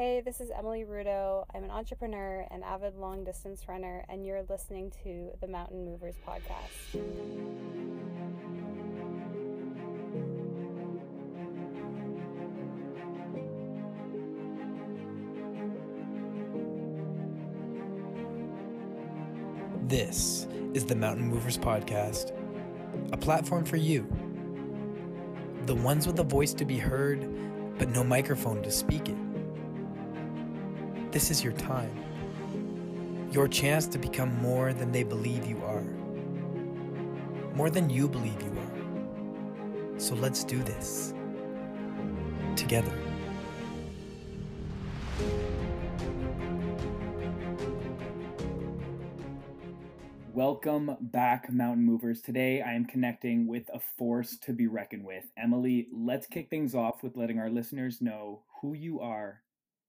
Hey, this is Emily Rudo. I'm an entrepreneur and avid long distance runner, and you're listening to the Mountain Movers podcast. This is the Mountain Movers Podcast, a platform for you, the ones with a voice to be heard, but no microphone to speak it. This is your time, your chance to become more than they believe you are, more than you believe you are. So let's do this together. Welcome back, Mountain Movers. Today I am connecting with a force to be reckoned with. Emily, let's kick things off with letting our listeners know who you are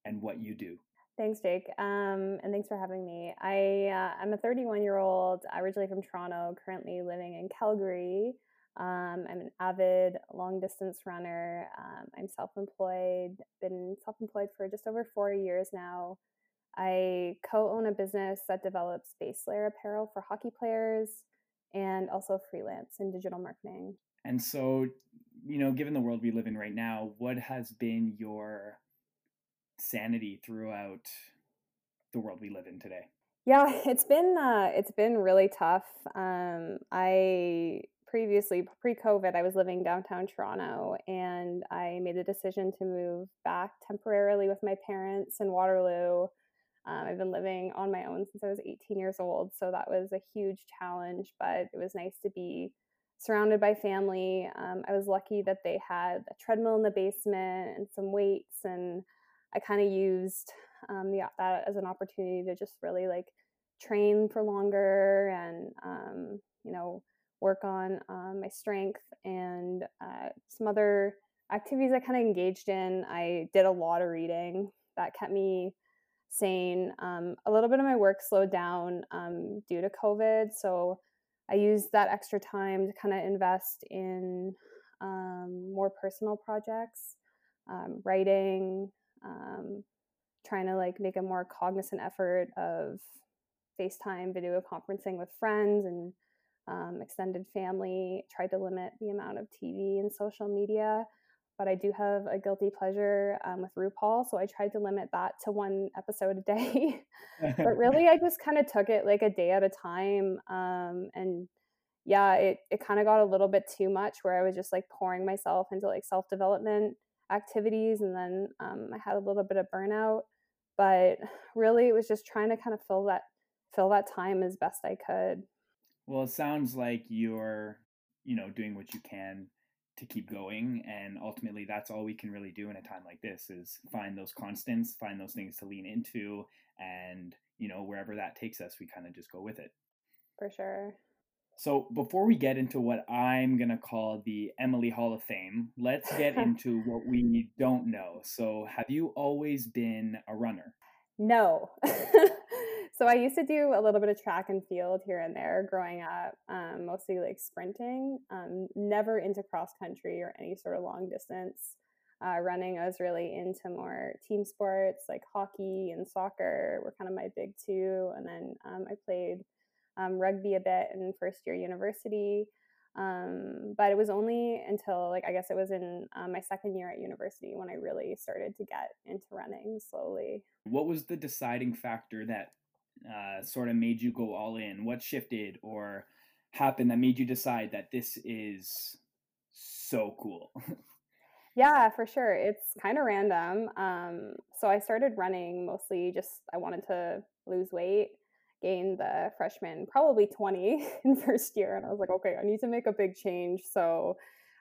and what you do. Thanks, Jake. Um, and thanks for having me. I, uh, I'm a 31 year old, originally from Toronto, currently living in Calgary. Um, I'm an avid long distance runner. Um, I'm self employed, been self employed for just over four years now. I co own a business that develops base layer apparel for hockey players and also freelance in digital marketing. And so, you know, given the world we live in right now, what has been your sanity throughout the world we live in today? Yeah, it's been uh, it's been really tough. Um, I previously pre-COVID, I was living downtown Toronto, and I made the decision to move back temporarily with my parents in Waterloo. Um, I've been living on my own since I was 18 years old, so that was a huge challenge. But it was nice to be surrounded by family. Um, I was lucky that they had a treadmill in the basement and some weights and I kind of used um, the, that as an opportunity to just really like train for longer and um, you know work on um, my strength and uh, some other activities I kind of engaged in. I did a lot of reading that kept me sane. Um, a little bit of my work slowed down um, due to COVID, so I used that extra time to kind of invest in um, more personal projects, writing, um, trying to like make a more cognizant effort of FaceTime video conferencing with friends and um, extended family. Tried to limit the amount of TV and social media, but I do have a guilty pleasure um, with RuPaul, so I tried to limit that to one episode a day. but really, I just kind of took it like a day at a time, um, and yeah, it it kind of got a little bit too much where I was just like pouring myself into like self development activities and then um, i had a little bit of burnout but really it was just trying to kind of fill that fill that time as best i could. Well it sounds like you're you know doing what you can to keep going and ultimately that's all we can really do in a time like this is find those constants find those things to lean into and you know wherever that takes us we kind of just go with it. For sure so before we get into what I'm going to call the Emily Hall of Fame, let's get into what we don't know. So have you always been a runner? No. so I used to do a little bit of track and field here and there growing up, um, mostly like sprinting, um, never into cross country or any sort of long distance. Uh, running, I was really into more team sports like hockey and soccer were kind of my big two. And then um, I played um, rugby a bit in first year university. Um, but it was only until like I guess it was in um, my second year at university when I really started to get into running slowly. What was the deciding factor that uh, sort of made you go all in? What shifted or happened that made you decide that this is so cool? yeah, for sure. It's kind of random. Um, so I started running mostly just I wanted to lose weight gained the freshman probably 20 in first year and i was like okay i need to make a big change. So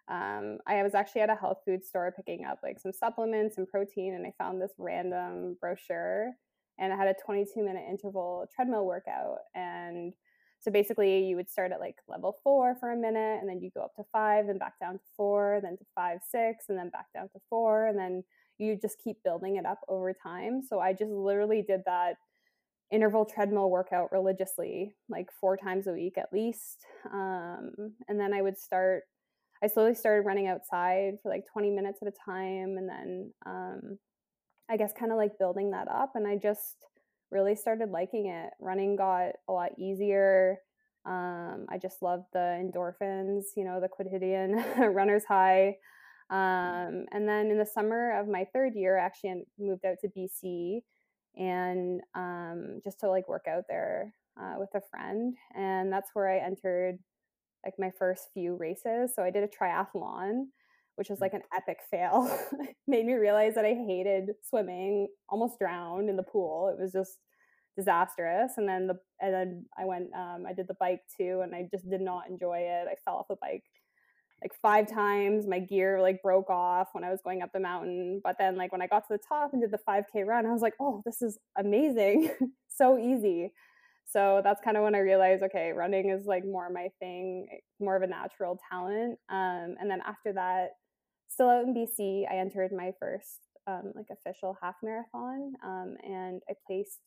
um, i was actually at a health food store picking up like some supplements and protein and i found this random brochure and it had a 22 minute interval treadmill workout and so basically you would start at like level four for a minute and then you go up to five then back down to four then to five six and then back down to four and then you just keep building it up over time. So i just literally did that interval treadmill workout religiously, like four times a week at least. Um, and then I would start, I slowly started running outside for like 20 minutes at a time. And then um, I guess kind of like building that up. And I just really started liking it. Running got a lot easier. Um, I just loved the endorphins, you know, the quotidian runner's high. Um, and then in the summer of my third year, I actually moved out to BC and um, just to like work out there uh, with a friend. And that's where I entered like my first few races. So I did a triathlon, which was like an epic fail. Made me realize that I hated swimming, almost drowned in the pool. It was just disastrous. And then the and then I went um, I did the bike too and I just did not enjoy it. I fell off the bike like five times. My gear like broke off when I was going up the mountain. But then like when I got to the top and did the 5k run, I was like, "Oh, this is amazing. so easy." So that's kind of when I realized, okay, running is like more my thing, more of a natural talent. Um, and then after that, still out in BC, I entered my first um, like official half marathon, um, and I placed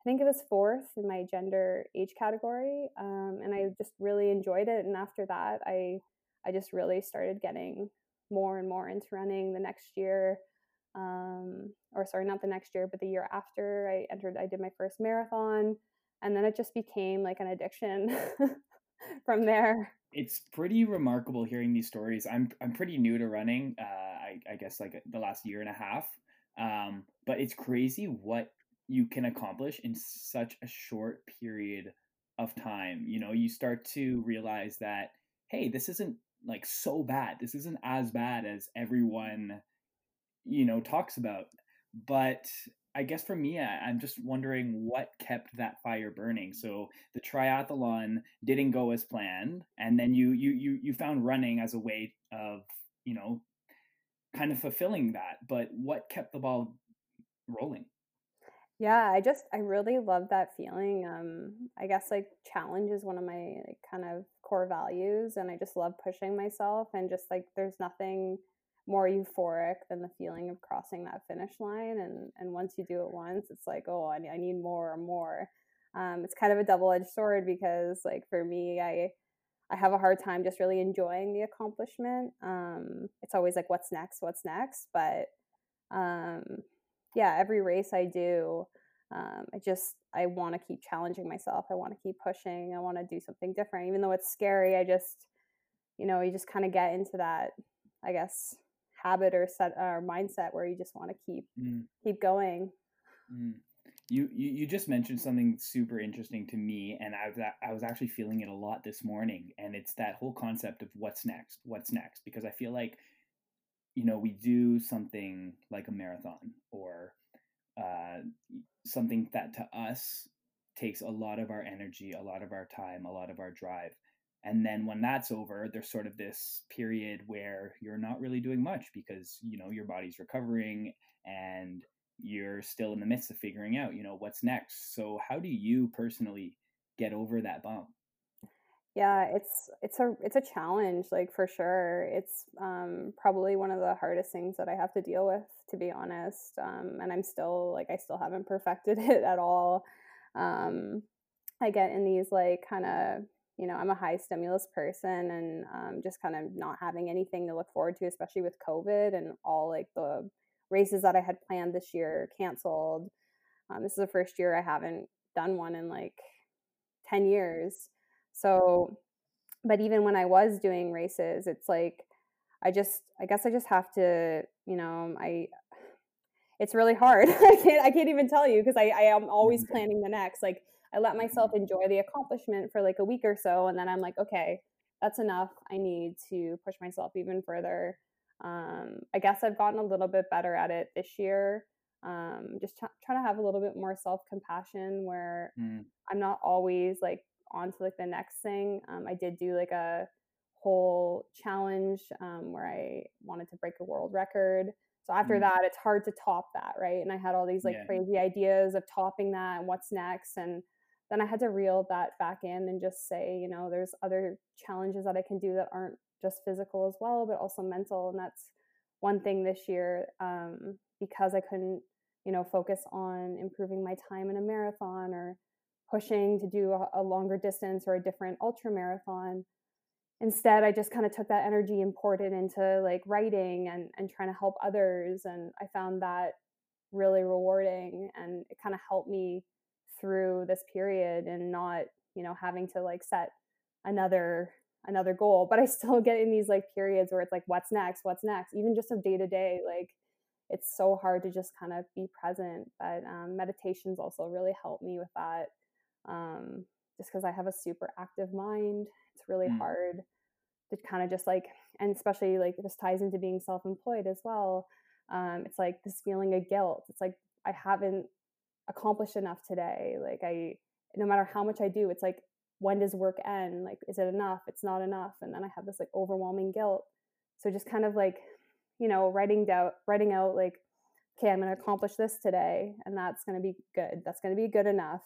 I think it was fourth in my gender age category, um, and I just really enjoyed it. And after that, I I just really started getting more and more into running. The next year, um, or sorry, not the next year, but the year after, I entered. I did my first marathon, and then it just became like an addiction from there. It's pretty remarkable hearing these stories. I'm I'm pretty new to running. Uh, I, I guess like the last year and a half. Um, but it's crazy what you can accomplish in such a short period of time. You know, you start to realize that, hey, this isn't like so bad. This isn't as bad as everyone, you know, talks about. But I guess for me, I, am just wondering what kept that fire burning. So the triathlon didn't go as planned, and then you you you you found running as a way of you know kind of fulfilling that. But what kept the ball rolling? Yeah, I just I really love that feeling. Um, I guess like challenge is one of my like kind of core values, and I just love pushing myself. And just like there's nothing more euphoric than the feeling of crossing that finish line. And and once you do it once, it's like oh I, I need more and more. Um, it's kind of a double edged sword because like for me, I I have a hard time just really enjoying the accomplishment. Um, it's always like what's next, what's next, but um yeah, every race I do, um, I just I want to keep challenging myself. I want to keep pushing. I want to do something different, even though it's scary. I just, you know, you just kind of get into that, I guess, habit or set or mindset where you just want to keep mm. keep going. Mm. You, you you just mentioned something super interesting to me, and I was I was actually feeling it a lot this morning, and it's that whole concept of what's next, what's next, because I feel like you know, we do something like a marathon or uh, something that to us takes a lot of our energy, a lot of our time, a lot of our drive. And then when that's over, there's sort of this period where you're not really doing much because, you know, your body's recovering and you're still in the midst of figuring out, you know, what's next. So how do you personally get over that bump? Yeah, it's it's a it's a challenge, like for sure. It's um, probably one of the hardest things that I have to deal with, to be honest. Um, and I'm still like I still haven't perfected it at all. Um, I get in these like kind of you know I'm a high stimulus person, and um, just kind of not having anything to look forward to, especially with COVID and all like the races that I had planned this year canceled. Um, this is the first year I haven't done one in like ten years so, but even when I was doing races, it's like I just I guess I just have to, you know, I it's really hard. I can't I can't even tell you because I, I am always mm-hmm. planning the next. Like I let myself mm-hmm. enjoy the accomplishment for like a week or so and then I'm like, okay, that's enough. I need to push myself even further. Um, I guess I've gotten a little bit better at it this year. Um, just trying to have a little bit more self compassion where mm. I'm not always like on to like the next thing. Um, I did do like a whole challenge um, where I wanted to break a world record. So after mm that, it's hard to top that, right? And I had all these like yeah. crazy ideas of topping that and what's next. And then I had to reel that back in and just say, you know, there's other challenges that I can do that aren't just physical as well, but also mental. And that's one thing this year um, because I couldn't, you know, focus on improving my time in a marathon or pushing to do a, a longer distance or a different ultra marathon. Instead i just kind of took that energy and poured it into like writing and, and trying to help others and i found that really rewarding and it kind of helped me through this period and not you know having to like set another another goal. But i still get in these like periods where it's like what's next? What's next? Even just of day to day like it's so hard to just kind of be present. But um, meditations also really helped me with that um, just because i have a super active mind it's really mm. hard to kind of just like and especially like this ties into being self-employed as well um, it's like this feeling of guilt it's like i haven't accomplished enough today like i no matter how much i do it's like when does work end? Like is it enough? It's not enough and then i have this like overwhelming guilt. So just kind of like you know writing down writing out like okay i'm going to accomplish this today and that's going to be good that's going to be good enough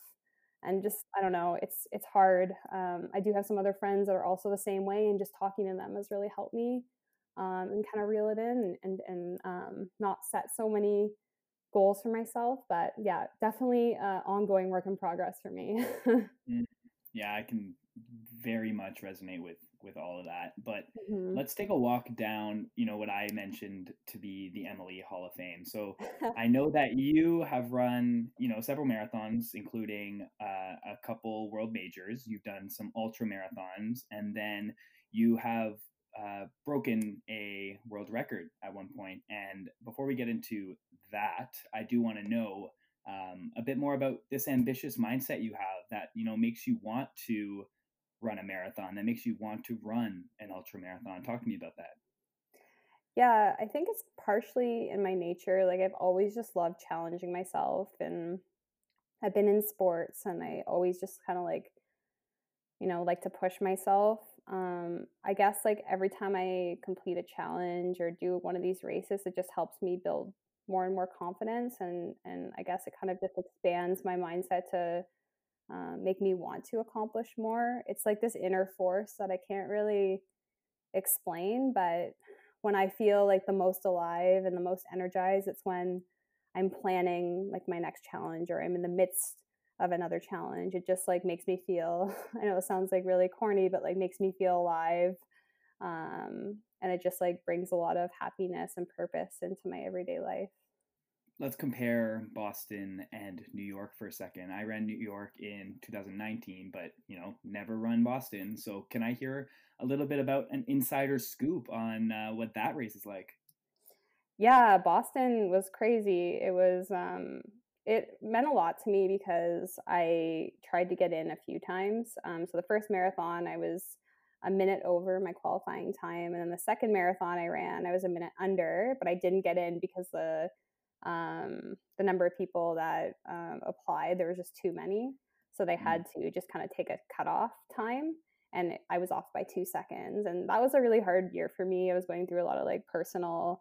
and just i don't know it's it's hard um, i do have some other friends that are also the same way and just talking to them has really helped me um, and kind of reel it in and and, um, not set so many goals for myself but yeah definitely uh, ongoing work in progress for me. Mm, yeah i can very much resonate with with all of that. But mm-hmm. let's take a walk down, you know, what I mentioned to be the Emily Hall of Fame. So I know that you have run, you know, several marathons, including uh, a couple world majors. You've done some ultra marathons, and then you have uh, broken a world record at one point. And before we get into that, I do want to know um, a bit more about this ambitious mindset you have that you know makes you want to run a marathon. That makes you want to run an ultra marathon. Talk to me about that. Yeah i think it's partially in my nature like i've always just loved challenging myself and i've been in sports and i always just kind of like you know like to push myself um i guess like every time i complete a challenge or do one of these races it just helps me build more and more confidence and and i guess it kind of just expands my mindset to um, make me want to accomplish more. It's like this inner force that I can't really explain, but when I feel like the most alive and the most energized, it's when I'm planning like my next challenge or I'm in the midst of another challenge. It just like makes me feel, I know it sounds like really corny, but like makes me feel alive. Um, and it just like brings a lot of happiness and purpose into my everyday life let's compare Boston and New York for a second. I ran New York in 2019, but you know, never run Boston. So, can I hear a little bit about an insider scoop on uh, what that race is like? Yeah, Boston was crazy. It was um, it meant a lot to me because I tried to get in a few times. Um, so the first marathon, I was a minute over my qualifying time, and then the second marathon I ran, I was a minute under, but I didn't get in because the um, the number of people that um, applied, there was just too many. So they mm. had to just kind of take a cutoff time. And I was off by two seconds. And that was a really hard year for me. I was going through a lot of like personal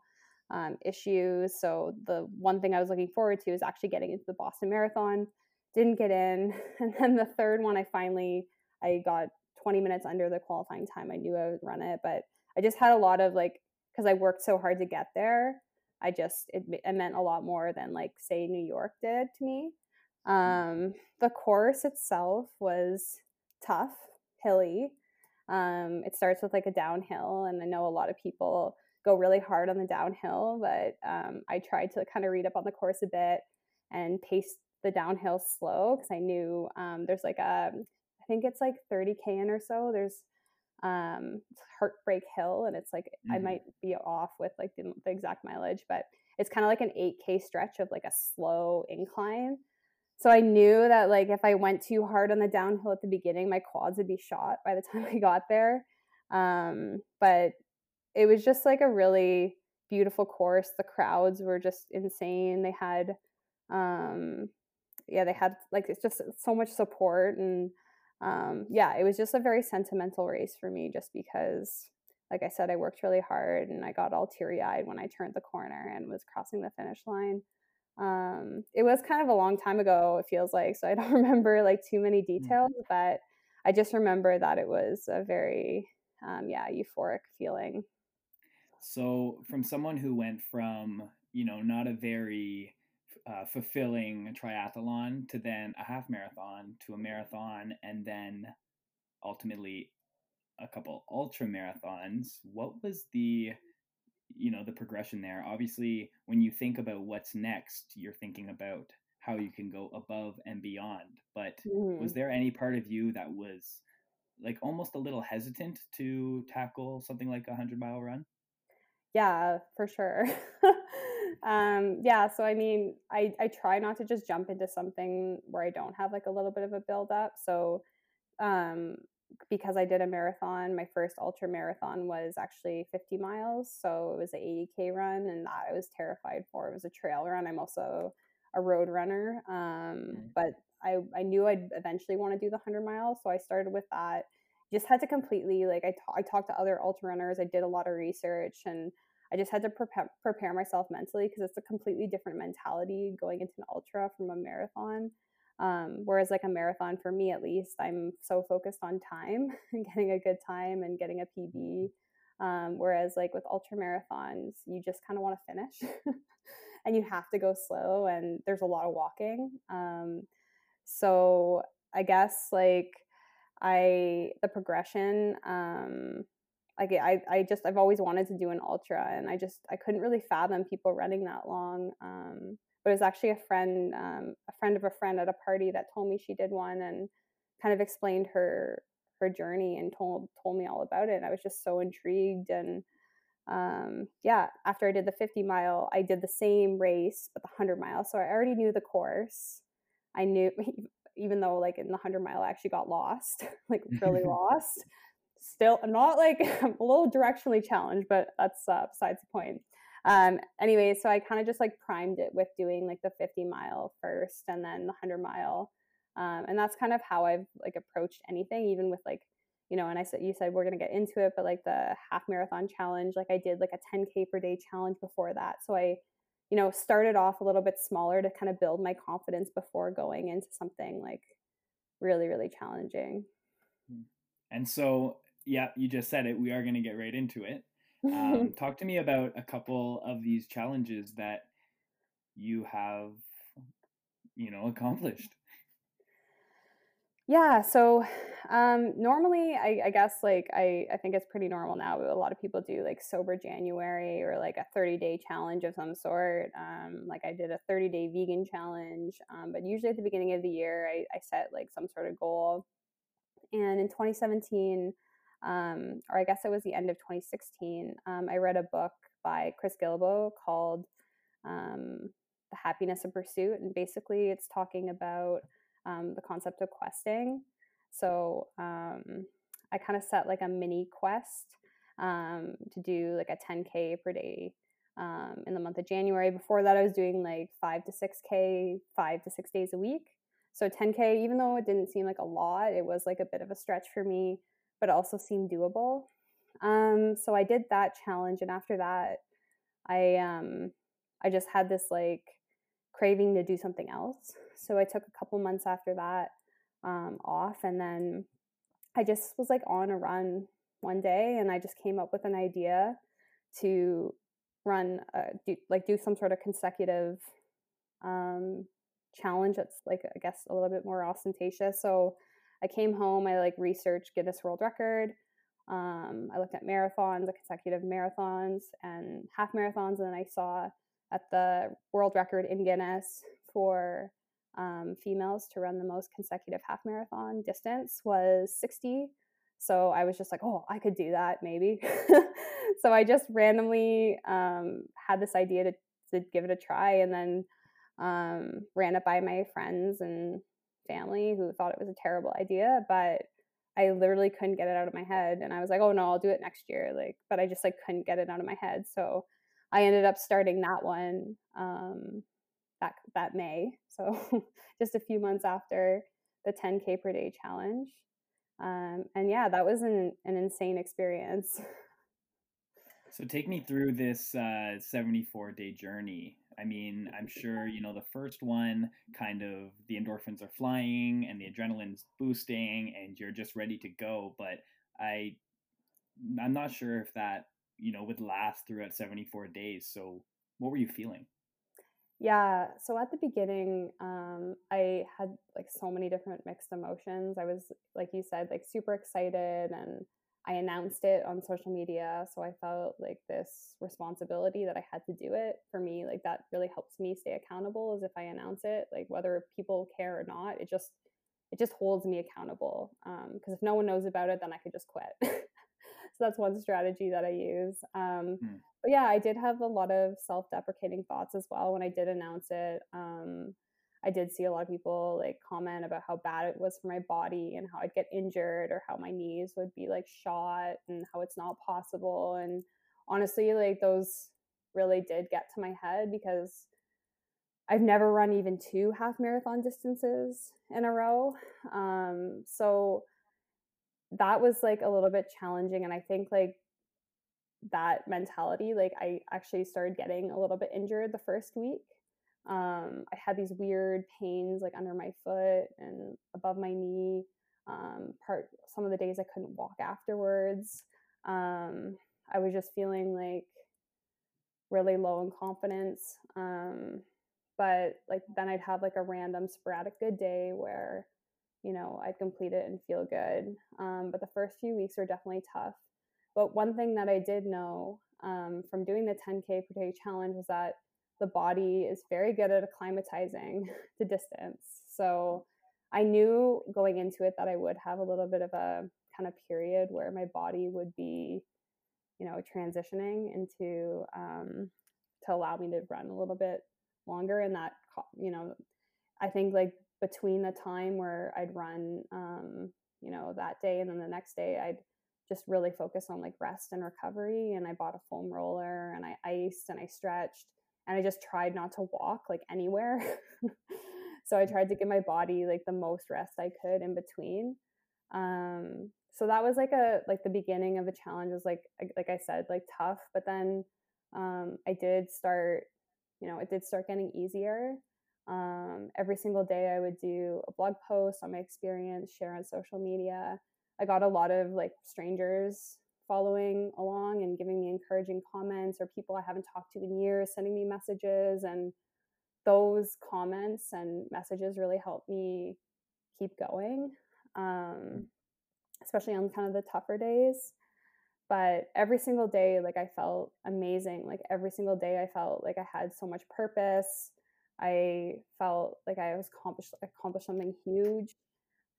um, issues. So the one thing I was looking forward to is actually getting into the Boston Marathon. Didn't get in. And then the third one, I finally, I got 20 minutes under the qualifying time. I knew I would run it, but I just had a lot of like, because I worked so hard to get there, I just it, it meant a lot more than like say New York did to me. Mm. Um, the course itself was tough, hilly. Um, it starts with like a downhill, and I know a lot of people go really hard on the downhill, but um, I tried to kind of read up on the course a bit and pace the downhill slow because I knew um, there's like a, I think it's like 30k in or so. There's um heartbreak hill and it's like mm-hmm. i might be off with like the, the exact mileage but it's kind of like an 8k stretch of like a slow incline. So i knew that like if i went too hard on the downhill at the beginning my quads would be shot by the time i got there. Um but it was just like a really beautiful course. The crowds were just insane. They had um yeah they had like it's just so much support and um, yeah, it was just a very sentimental race for me just because, like I said, I worked really hard and I got all teary eyed when I turned the corner and was crossing the finish line. Um, it was kind of a long time ago, it feels like, so I don't remember like too many mm. details, mm-hmm. but I just remember that it was a very, um, yeah, euphoric feeling. So, from someone who went from, you know, not a very uh, fulfilling a triathlon to then a half marathon to a marathon and then ultimately a couple ultra marathons. What was the you know the progression there? Obviously when you think about what's next you're thinking about how you can go above and beyond but mm-hmm. was there any part of you that was like almost a little hesitant to tackle something like a 100 mile run? Yeah for sure um yeah so i mean i i try not to just jump into something where i don't have like a little bit of a build up so um because I did a marathon, my first ultra marathon was actually 50 miles. So it was an 80K run, and that I was terrified for. It was a trail run. I'm also a road runner. Um. But I, I knew I'd eventually want to do the 100 miles. So I started with that. Just had to completely, like, I, t- I talked to other ultra runners, I did a lot of research, and I just had to prepare, prepare myself mentally because it's a completely different mentality going into an ultra from a marathon. Um, whereas like a marathon for me at least, I'm so focused on time and getting a good time and getting a PB. Um, whereas like with ultra marathons, you just kind of want to finish and you have to go slow and there's a lot of walking. Um, so I guess like I the progression um, like I, I just I've always wanted to do an ultra and I just I couldn't really fathom people running that long. Um, but it was actually a friend um, a friend of a friend at a party that told me she did one and kind of explained her her journey and told told me all about it and i was just so intrigued and um, yeah after i did the 50 mile i did the same race but the 100 mile so i already knew the course i knew even though like in the 100 mile i actually got lost like really lost still not like a little directionally challenged but that's uh, besides the point um, anyway, so I kind of just like primed it with doing like the 50 mile first and then the 100 mile. Um, and that's kind of how I've like approached anything, even with like, you know, and I said, you said we're going to get into it, but like the half marathon challenge, like I did like a 10K per day challenge before that. So I, you know, started off a little bit smaller to kind of build my confidence before going into something like really, really challenging. Hmm. And so, yeah, you just said it. We are going to get right into it. Um, talk to me about a couple of these challenges that you have, you know, accomplished. Yeah, so um, normally, I, I, guess like I, I think it's pretty normal now. A lot of people do like sober January or like a 30 day challenge of some sort. Um, like I did a 30 day vegan challenge, um, but usually at the beginning of the year, I, I set like some sort of goal. And in 2017, um, or I guess it was the end of 2016, um, I read a book by Chris Guillebeau called um, The Happiness of Pursuit. And basically, it's talking about um, the concept of questing. So um, I kind of set like a mini quest um, to do like a 10K per day in the month of January. Before that, I was doing like five to 6K, five to six days a week. So 10K, even though it didn't seem like a lot, it was like a bit of a stretch for me but also seemed doable. Um, so I did that challenge, and after that, I um, I just had this like craving to do something else. So I took a couple months after that um, off, and then I just was like on a run one day, and I just came up with an idea to run uh, do, like do some sort of consecutive um, challenge that's like I guess a little bit more ostentatious. So I came home, I like researched Guinness World Record. Um, I looked at marathons, the consecutive marathons and half marathons, and then I saw at the world record in Guinness for um, females to run the most consecutive half marathon distance was 60. So I was just like, oh, I could do that maybe. so I just randomly um, had this idea to, to give it a try and then um, ran it by my friends and family who thought it was a terrible idea, but I literally couldn't get it out of my head. And I was like, oh no, I'll do it next year. Like, but I just like couldn't get it out of my head. So I ended up starting that one um, that that May. So just a few months after the 10k per day challenge. Um, and yeah, that was an, an insane experience. So take me through this uh, 74 day journey. I mean, I'm sure, you know, the first one kind of the endorphins are flying and the adrenaline's boosting and you're just ready to go. But I, I'm not sure if that, you know, would last throughout 74 days. So what were you feeling? Yeah. So at the beginning, um, I had like so many different mixed emotions. I was, like you said, like super excited and I announced it on social media. So I felt like this responsibility that I had to do it. For me, like that really helps me stay accountable is if I announce it, like whether people care or not, it just it just holds me accountable. Because um, if no one knows about it, then I could just quit. so that's one strategy that I use. Um, hmm. But yeah, I did have a lot of self-deprecating thoughts as well when I did announce it. Um, I did see a lot of people like comment about how bad it was for my body and how I'd get injured or how my knees would be like shot and how it's not possible. And honestly, like those really did get to my head because I've never run even two half marathon distances in a row. Um, so that was like a little bit challenging. And I think like that mentality, like I actually started getting a little bit injured the first week um, I had these weird pains like under my foot and above my knee. Um, part some of the days I couldn't walk afterwards. Um, I was just feeling like really low in confidence. Um, but like then I'd have like a random sporadic good day where you know I'd complete it and feel good. Um, but the first few weeks were definitely tough. But one thing that I did know um, from doing the 10k per day challenge was that the body is very good at acclimatizing to distance. So I knew going into it that I would have a little bit of a kind of period where my body would be, you know, transitioning into um, to allow me to run a little bit longer. And that, you know, I think like between the time where I'd run, um, you know, that day and then the next day, I'd just really focus on like rest and recovery. And I bought a foam roller and I iced and I stretched and I just tried not to walk like anywhere. so I tried to give my body like the most rest I could in between. Um, so that was like a like the beginning of the challenge was like like I said like tough, but then um, I did start, you know, it did start getting easier. Um, every single day I would do a blog post on my experience, share on social media. I got a lot of like strangers following along and giving me encouraging comments or people I haven't talked to in years sending me messages and those comments and messages really helped me keep going um, especially on kind of the tougher days. But every single day like i felt amazing. Like every single day i felt like i had so much purpose. I felt like i was accomplished accomplished something huge.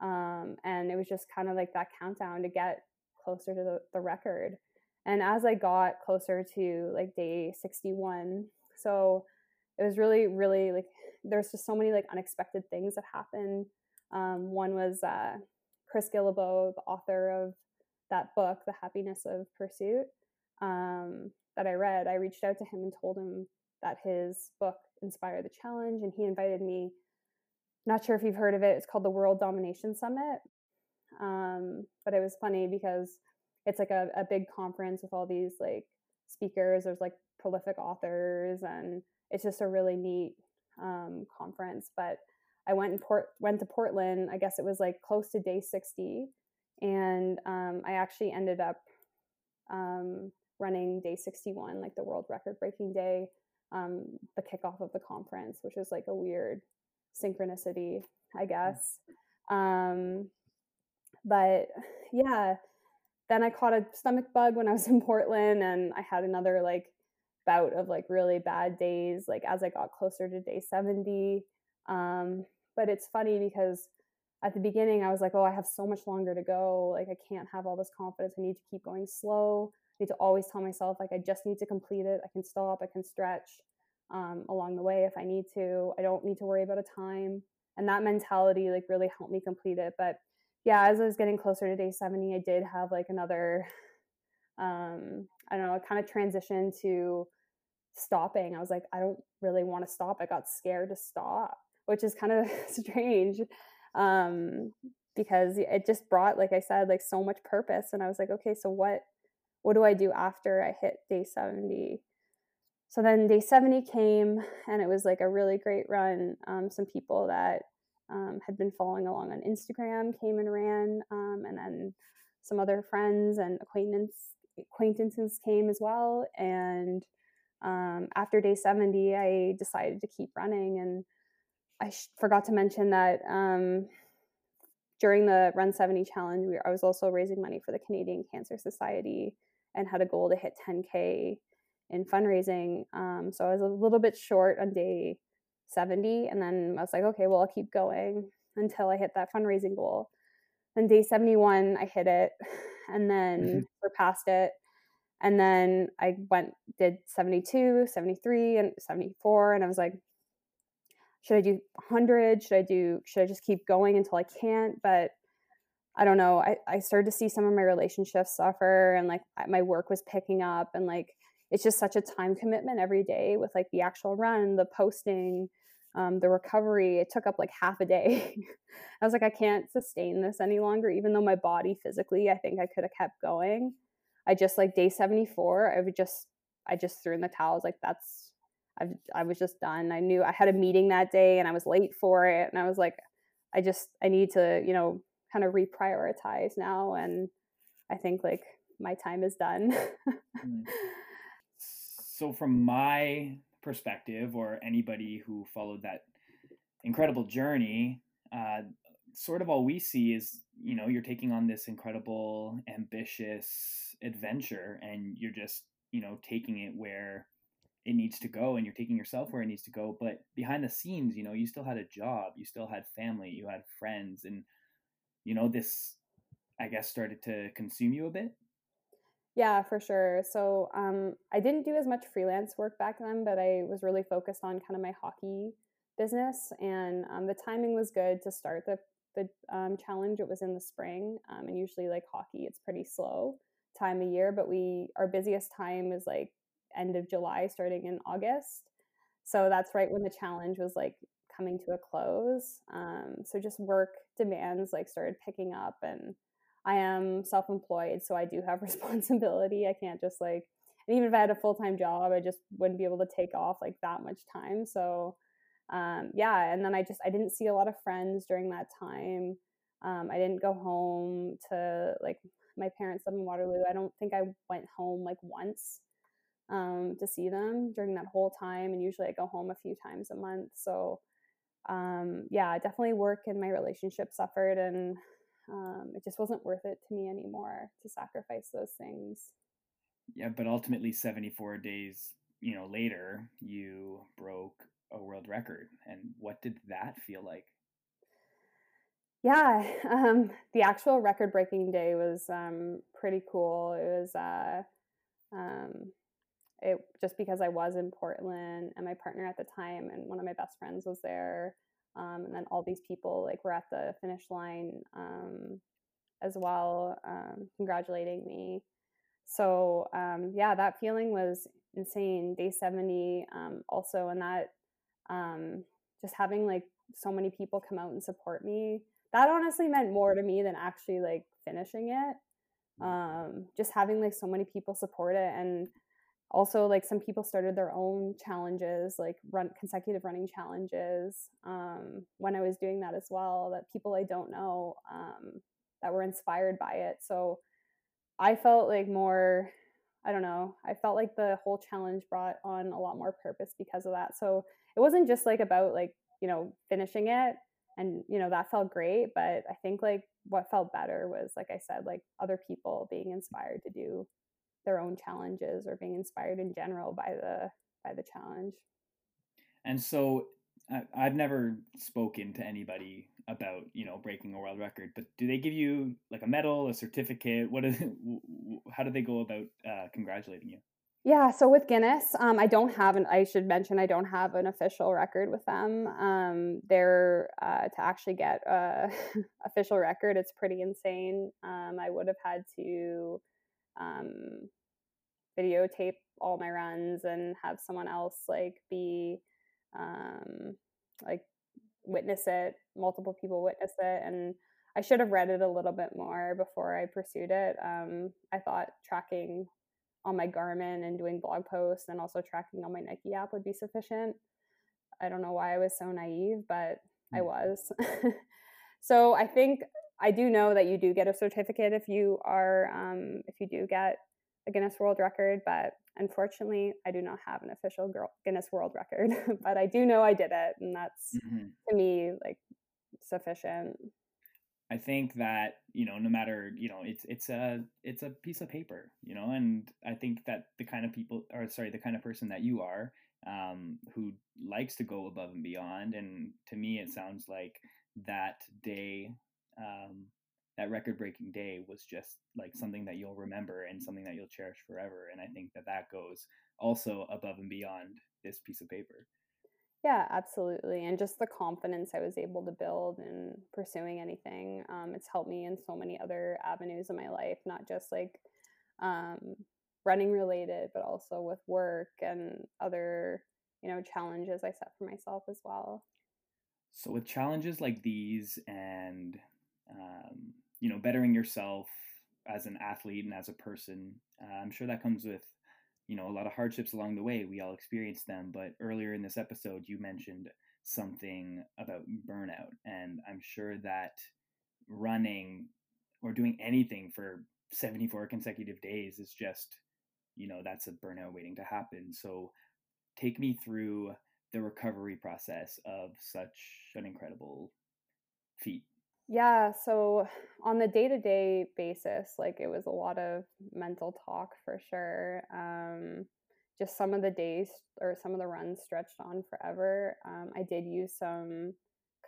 Um, and it was just kind of like that countdown to get closer to the, the record. And as I got closer to like day 61, so it was really, really like there's just so many like unexpected things that happened. Um, one was uh, Chris Guillebeau, the author of that book, The Happiness of Pursuit, um, that I read. I reached out to him and told him that his book inspired the challenge, and he invited me. Not sure if you've heard of it. It's called the World Domination Summit. Um, but it was funny because it's like a, a big conference with all these like speakers. There's like prolific authors, and it's just a really neat um, conference. But I went and port went to Portland. I guess it was like close to day 60, and um, I actually ended up um, running day 61, like the world record breaking day, um, the kickoff of the conference, which was like a weird synchronicity, I hmm. guess. Um, but yeah, then I caught a stomach bug when I was in Portland and I had another like bout of like really bad days like as I got closer to day 70. Um, but it's funny because at the beginning I was like, oh, I have so much longer to go. Like I can't have all this confidence. I need to keep going slow. I need to always tell myself like I just need to complete it. I can stop, I can stretch um, along the way if I need to. I don't need to worry about a time. And that mentality like really helped me complete it. But yeah, as I was getting closer to day 70, I did have like another, um, I don't know, kind of transitioned to stopping. I was like, I don't really want to stop. I got scared to stop, which is kind of strange um, because it just brought, like I said, like so much purpose. And I was like, okay, so what, what do I do after I hit day 70? So then day 70 came and it was like a really great run. Um, some people that um, had been following along on Instagram came and ran, um, and then some other friends and acquaintance acquaintances came as well. And um, after day 70, I decided to keep running. And I sh- forgot to mention that um, during the Run 70 challenge, we, I was also raising money for the Canadian Cancer Society and had a goal to hit 10K in fundraising. Um, so I was a little bit short on day 70. And then I was like, okay, well, I'll keep going until I hit that fundraising goal. And day 71, I hit it and then mm-hmm. surpassed it. And then I went, did 72, 73, and 74. And I was like, should I do 100? Should I do, should I just keep going until I can't? But I don't know. I, I started to see some of my relationships suffer and like my work was picking up and like it's just such a time commitment every day with like the actual run, the posting, um, the recovery. It took up like half a day. I was like, I can't sustain this any longer, even though my body physically, I think I could have kept going. I just like day 74, I would just, I just threw in the towels. Like that's, I, I was just done. I knew I had a meeting that day and I was late for it. And I was like, I just, I need to, you know, kind of reprioritize now. And I think like my time is done. mm so from my perspective or anybody who followed that incredible journey uh, sort of all we see is you know you're taking on this incredible ambitious adventure and you're just you know taking it where it needs to go and you're taking yourself where it needs to go but behind the scenes you know you still had a job you still had family you had friends and you know this i guess started to consume you a bit yeah, for sure. So um, I didn't do as much freelance work back then, but I was really focused on kind of my hockey business, and um, the timing was good to start the the um, challenge. It was in the spring, um, and usually like hockey, it's pretty slow time of year. But we our busiest time is like end of July, starting in August. So that's right when the challenge was like coming to a close. Um, so just work demands like started picking up and I am self employed, so I do have responsibility. I can't just like, and even if I had a full time job, I just wouldn't be able to take off like that much time. So, um, yeah. And then I just, I didn't see a lot of friends during that time. Um, I didn't go home to like my parents live in Waterloo. I don't think I went home like once um, to see them during that whole time. And usually I go home a few times a month. So, um, yeah, definitely work and my relationship suffered. And um, it just wasn't worth it to me anymore to sacrifice those things. Yeah, but ultimately, 74 days, you know, later, you broke a world record. And what did that feel like? Yeah, um, the actual record breaking day was um, pretty cool. It was uh, um, it just because I was in Portland and my partner at the time and one of my best friends was there um, and then all these people like were at the finish line um, as well um, congratulating me. So um, yeah that feeling was insane day 70 um, also and that um, just having like so many people come out and support me that honestly meant more to me than actually like finishing it. Just having like so many people support it and also like some people started their own challenges like run consecutive running challenges um, when i was doing that as well that people i don't know um, that were inspired by it. So i felt like more i don't know i felt like the whole challenge brought on a lot more purpose because of that. So it wasn't just like about like you know finishing it and you know that felt great but i think like what felt better was like i said like other people being inspired to do their own challenges or being inspired in general by the by the challenge and so I've never spoken to anybody about you know breaking a world record, but do they give you like a medal, a certificate? What is? How do they go about uh, congratulating you? Yeah, so with Guinness, um, I don't have an. I should mention I don't have an official record with them. Um, they're uh, to actually get a official record. It's pretty insane. Um, I would have had to um, videotape all my runs and have someone else like be um, like witness it multiple people witness it and i should have read it a little bit more before i pursued it. Um, i thought tracking on my garmin and doing blog posts and also tracking on my nike app would be sufficient. I don't know why i was so naive but i mm. was. So i think i do know that you do get a certificate if you are um, if you do get a Guinness World Record, but unfortunately, I do not have an official Guinness World Record. but I do know I did it, and that's mm-hmm. to me like sufficient. I think that you know, no matter you know, it's it's a it's a piece of paper, you know, and I think that the kind of people, or sorry, the kind of person that you are, um, who likes to go above and beyond, and to me, it sounds like that day, um, that record-breaking day, was just like something that you'll remember and something that you'll cherish forever. And I think that that goes also above and beyond this piece of paper. Yeah, absolutely. And just the confidence I was able to build in pursuing anything. Um, it's helped me in so many other avenues of my life, not just like um, running related, but also with work and other, you know, challenges I set for myself as well. So, with challenges like these and, um, you know, bettering yourself as an athlete and as a person, uh, I'm sure that comes with you know a lot of hardships along the way. We all experience them but earlier in this episode you mentioned something about burnout and i'm sure that running or doing anything for 74 consecutive days is just you know that's a burnout waiting to happen. So take me through the recovery process of such an incredible feat yeah, so on the day-to-day basis, like it was a lot of mental talk for sure. Um, just some of the days or some of the runs stretched on forever. Um, I did use some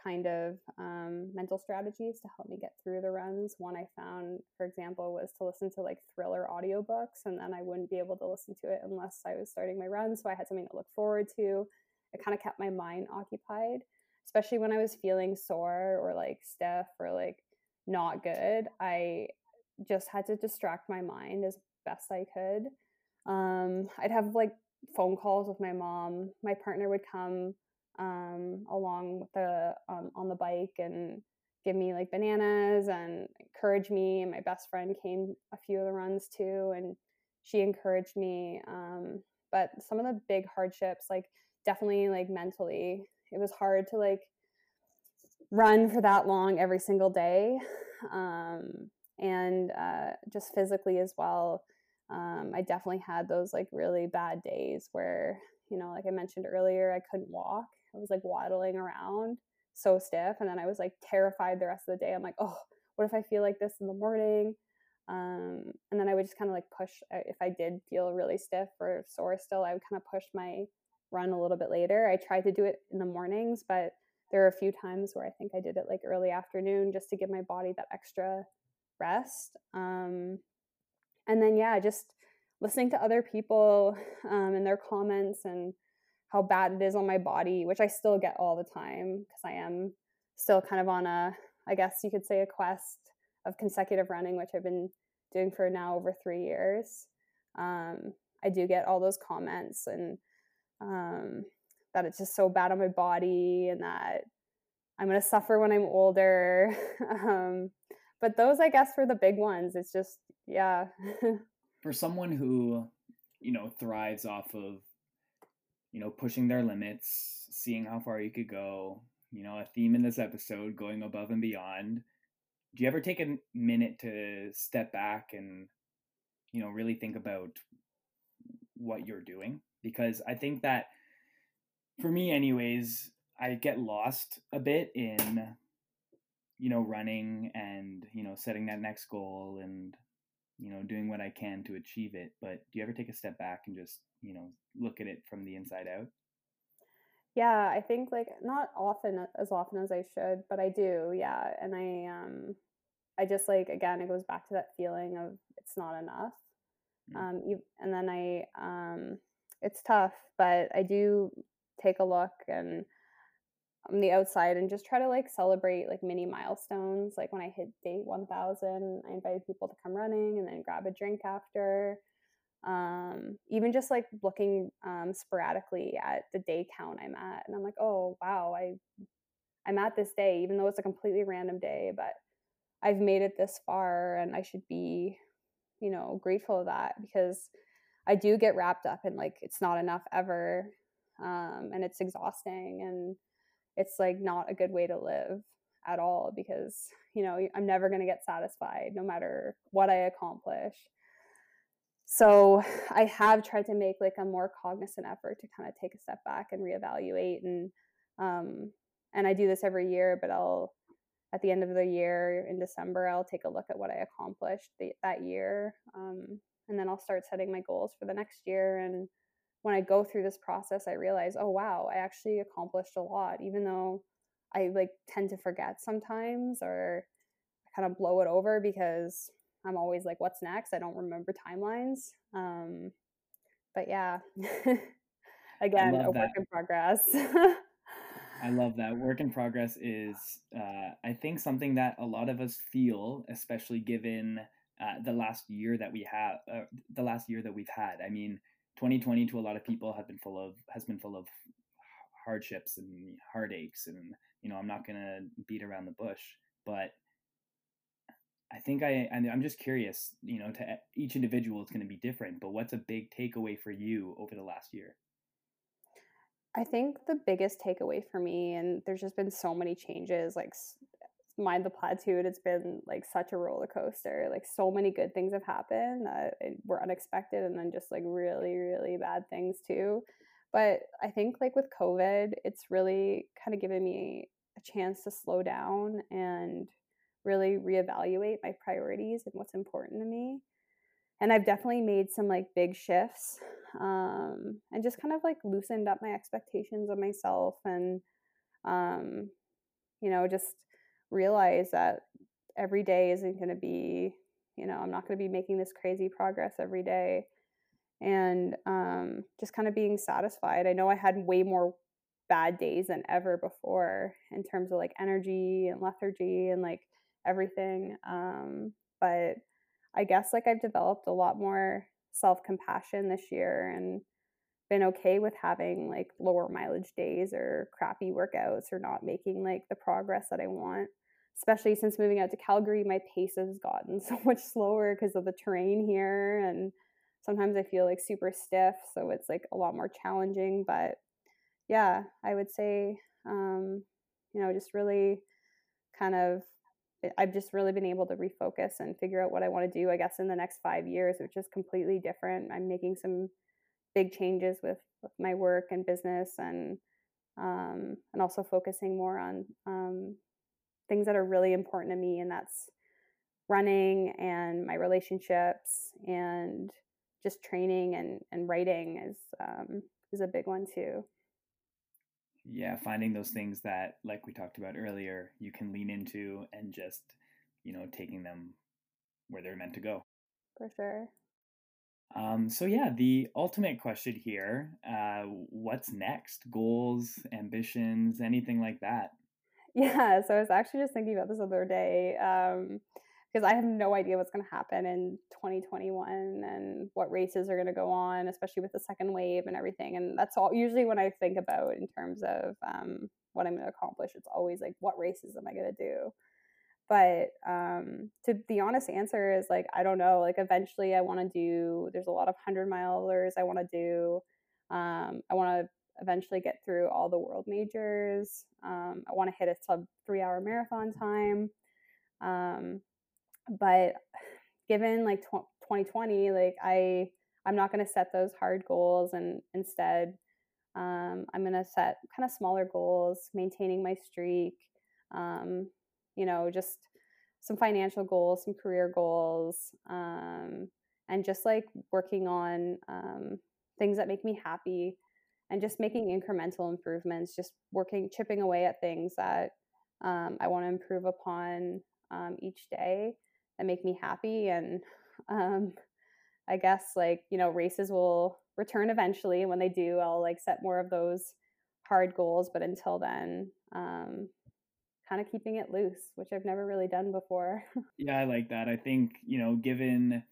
kind of um, mental strategies to help me get through the runs. One I found, for example, was to listen to like thriller audiobooks, and then I wouldn't be able to listen to it unless I was starting my run. So I had something to look forward to. It kind of kept my mind occupied especially when I was feeling sore or like stiff or like not good. I just had to distract my mind as best I could. Um, I'd have like phone calls with my mom. My partner would come um, along with the um, on the bike and give me like bananas and encourage me. And my best friend came a few of the runs too, and she encouraged me. Um, but some of the big hardships, like definitely like mentally, it was hard to like run for that long every single day um, and uh, just physically as well um, i definitely had those like really bad days where you know like i mentioned earlier i couldn't walk. I was like waddling around so stiff and then i was like terrified the rest of the day. I'm like oh what if i feel like this in the morning? Um, and then i would just kind of like push uh, if i did feel really stiff or sore still i would kind of push my run a little bit later. I tried to do it in the mornings, but there are a few times where I think I did it like early afternoon just to give my body that extra rest. Um, and then, yeah, just listening to other people um, and their comments and how bad it is on my body, which I still get all the time because I am still kind of on a, I guess you could say, a quest of consecutive running, which I've been doing for now over three years. Um, I do get all those comments and um, that it's just so bad on my body and that I'm going to suffer when I'm older. um, but those, I guess, were the big ones. It's just, yeah. For someone who, you know, thrives off of, you know, pushing their limits, seeing how far you could go, you know, a theme in this episode, going above and beyond. Do you ever take a minute to step back and, you know, really think about what you're doing? because I think that for me, anyways, I get lost a bit in you know running and you know setting that next goal and you know doing what I can to achieve it. But do you ever take a step back and just you know look at it from the inside out? Yeah, I think like not often as often as I should, but I do. Yeah, and I um I just like again it goes back to that feeling of it's not enough. Mm-hmm. Um you, and then I um it's tough, but I do take a look and on the outside and just try to like celebrate like mini milestones. Like when I hit day 1000, I invited people to come running and then grab a drink after. Um, even just like looking um, sporadically at the day count I'm at, and I'm like, oh wow, I I'm at this day, even though it's a completely random day, but I've made it this far, and I should be, you know, grateful of that because I do get wrapped up in like it's not enough ever, um, and it's exhausting, and it's like not a good way to live at all because you know I'm never going to get satisfied no matter what I accomplish. So I have tried to make like a more cognizant effort to kind of take a step back and reevaluate and um, and I do this every year, but I'll at the end of the year in December, I'll take a look at what I accomplished the, that year. Um, and then I'll start setting my goals for the next year. And when I go through this process, I realize, oh, wow, I actually accomplished a lot, even though I like tend to forget sometimes or kind of blow it over because I'm always like, what's next? I don't remember timelines. Um, but yeah, again, a work in progress. I love that. Work in progress is, uh, I think, something that a lot of us feel, especially given uh, the last year that we have, uh, the last year that we've had. I mean, 2020 to a lot of people have been full of has been full of hardships and heartaches, and you know, I'm not gonna beat around the bush, but I think I I'm just curious. You know, to each individual, it's going to be different. But what's a big takeaway for you over the last year? I think the biggest takeaway for me, and there's just been so many changes, like mind the platitude, it's been like such a roller coaster. Like so many good things have happened that were unexpected, and then just like really, really bad things too. But I think like with COVID, it's really kind of given me a chance to slow down and really reevaluate my priorities and what's important to me and I've definitely made some like big shifts um, and just kind of like loosened up my expectations of myself and um, you know just realize that every day isn't going to be you know i'm not going to be making this crazy progress every day. And um, just kind of being satisfied. I know i had way more bad days than ever before in terms of like energy and lethargy and like everything um, but I guess like I've developed a lot more self compassion this year and been okay with having like lower mileage days or crappy workouts or not making like the progress that I want. Especially since moving out to Calgary, my pace has gotten so much slower because of the terrain here. And sometimes I feel like super stiff. So it's like a lot more challenging. But yeah, I would say, um, you know, just really kind of I've just really been able to refocus and figure out what I want to do, I guess, in the next five years, which is completely different. I'm making some big changes with, with my work and business and um, and also focusing more on um, things that are really important to me, and that's running and my relationships and just training and, and writing is um, is a big one too yeah finding those things that like we talked about earlier you can lean into and just you know taking them where they're meant to go. For sure. Um, so yeah the ultimate question here uh, what's next? Goals ambitions anything like that? Yeah so i was actually just thinking about this other day um, because I have no idea what's going to happen in 2021 and what races are going to go on, especially with the second wave and everything. And that's all usually when I think about in terms of um, what I'm going to accomplish. It's always like, what races am I going to do? But um, to the honest answer is like, I don't know. Like, eventually, I want to do, there's a lot of 100 milers I want to do. Um, I want to eventually get through all the world majors. Um, I want to hit a sub three hour marathon time. Um, but given like 2020 like i i'm not going to set those hard goals and instead um, i'm going to set kind of smaller goals maintaining my streak um, you know just some financial goals some career goals um, and just like working on um, things that make me happy and just making incremental improvements just working chipping away at things that um, i want to improve upon um, each day that make me happy and um, i guess like you know races will return eventually when they do i'll like set more of those hard goals but until then um, kind of keeping it loose which i've never really done before. Yeah i like that. I think you know given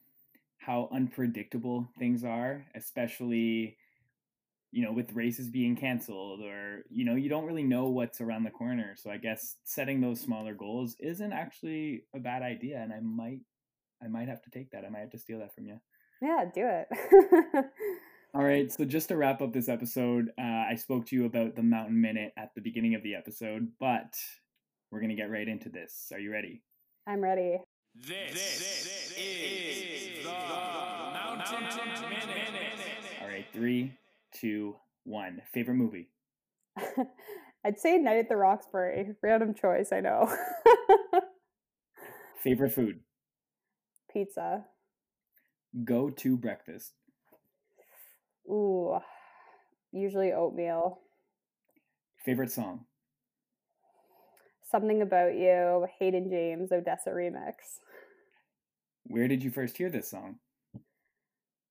how unpredictable things are especially you know with races being canceled or you know you don't really know what's around the corner. So i guess setting those smaller goals isn't actually a bad idea and i might i might have to take that. I might have to steal that from you yeah do it. All right so just to wrap up this episode uh, i spoke to you about the mountain minute at the beginning of the episode but we're going to get right into this. Are you ready? I'm ready. This, this is, the mountain, mountain minute. all right three two, one. Favorite movie? I'd say Night at the Roxbury. Random choice, I know. Favorite food? Pizza. Go to breakfast. Ooh, usually oatmeal. Favorite song? Something About You, Hayden James, ODESZA remix. Where did you first hear this song?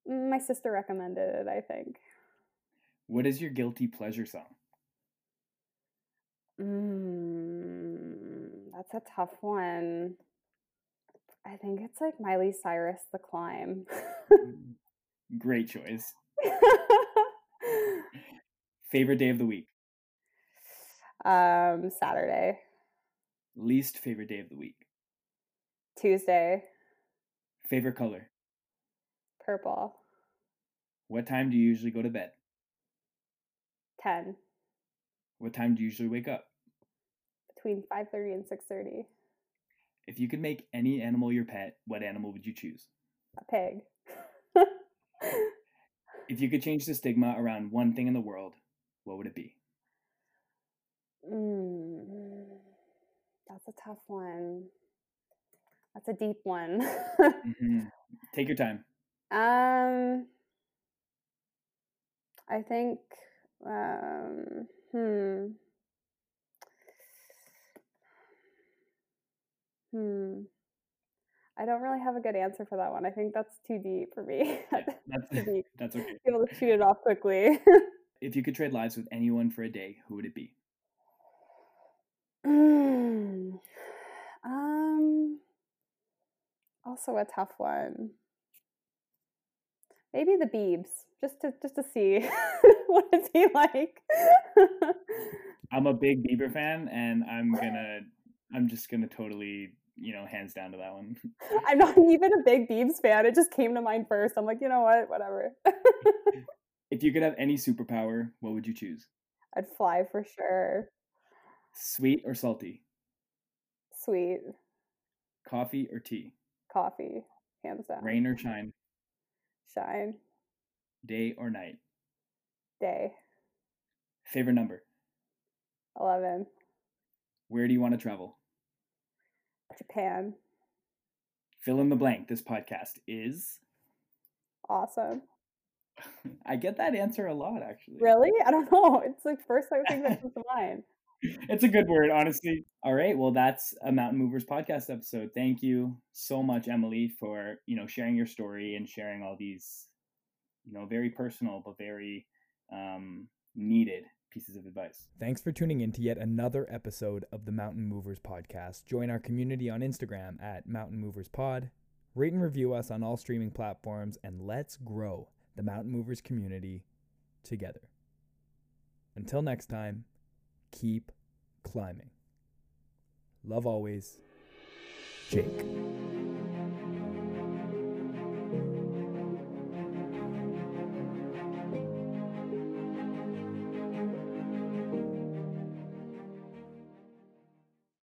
Mm, My sister recommended it, I think. What is your guilty pleasure song? Mm, that's a tough one. I think it's like Miley Cyrus, The Climb. Great choice. Favorite day of the week? um, Saturday, Least favorite day of the week? Tuesday, Favorite color? purple, What time do you usually go to bed? 10, What time do you usually wake up? between 5.30 and 6.30, If you could make any animal your pet, what animal would you choose? a pig. If you could change the stigma around one thing in the world, what would it be? mm, that's a tough one. That's a deep one. hmm Take your time. Um, I think, um, hmm, hmm. I don't really have a good answer for that one. I think that's too deep for me. Yeah, too that's, deep. that's okay. Be able to shoot it off quickly. If you could trade lives with anyone for a day, who would it be? Mm, um, also a tough one. Maybe the Beebs, just to just to see what it'd like. I'm a big Bieber fan, and I'm gonna, I'm just gonna totally, you know, hands down to that one. I'm not even a big Beebs fan. It just came to mind first. I'm like, you know what? Whatever. If you could have any superpower, what would you choose? I'd fly for sure. Sweet or salty? Sweet Coffee or tea? coffee, hands down. Rain or shine? Shine Day or night? day. Favorite number? Eleven. Where do you want to travel? Japan. Fill in the blank. This podcast is. Awesome. I get that answer a lot, actually. Really? I don't know. It's like first thing that comes to mind. It's a good word, honestly. All right, well, that's a Mountain Movers podcast episode. Thank you so much, Emily, for you know sharing your story and sharing all these, you know, very personal but very um, needed pieces of advice. Thanks for tuning in to yet another episode of the Mountain Movers podcast. Join our community on Instagram at Mountain Movers Pod. Rate and review us on all streaming platforms, and let's grow the Mountain Movers community together. Until next time, keep climbing. Love always, Jake.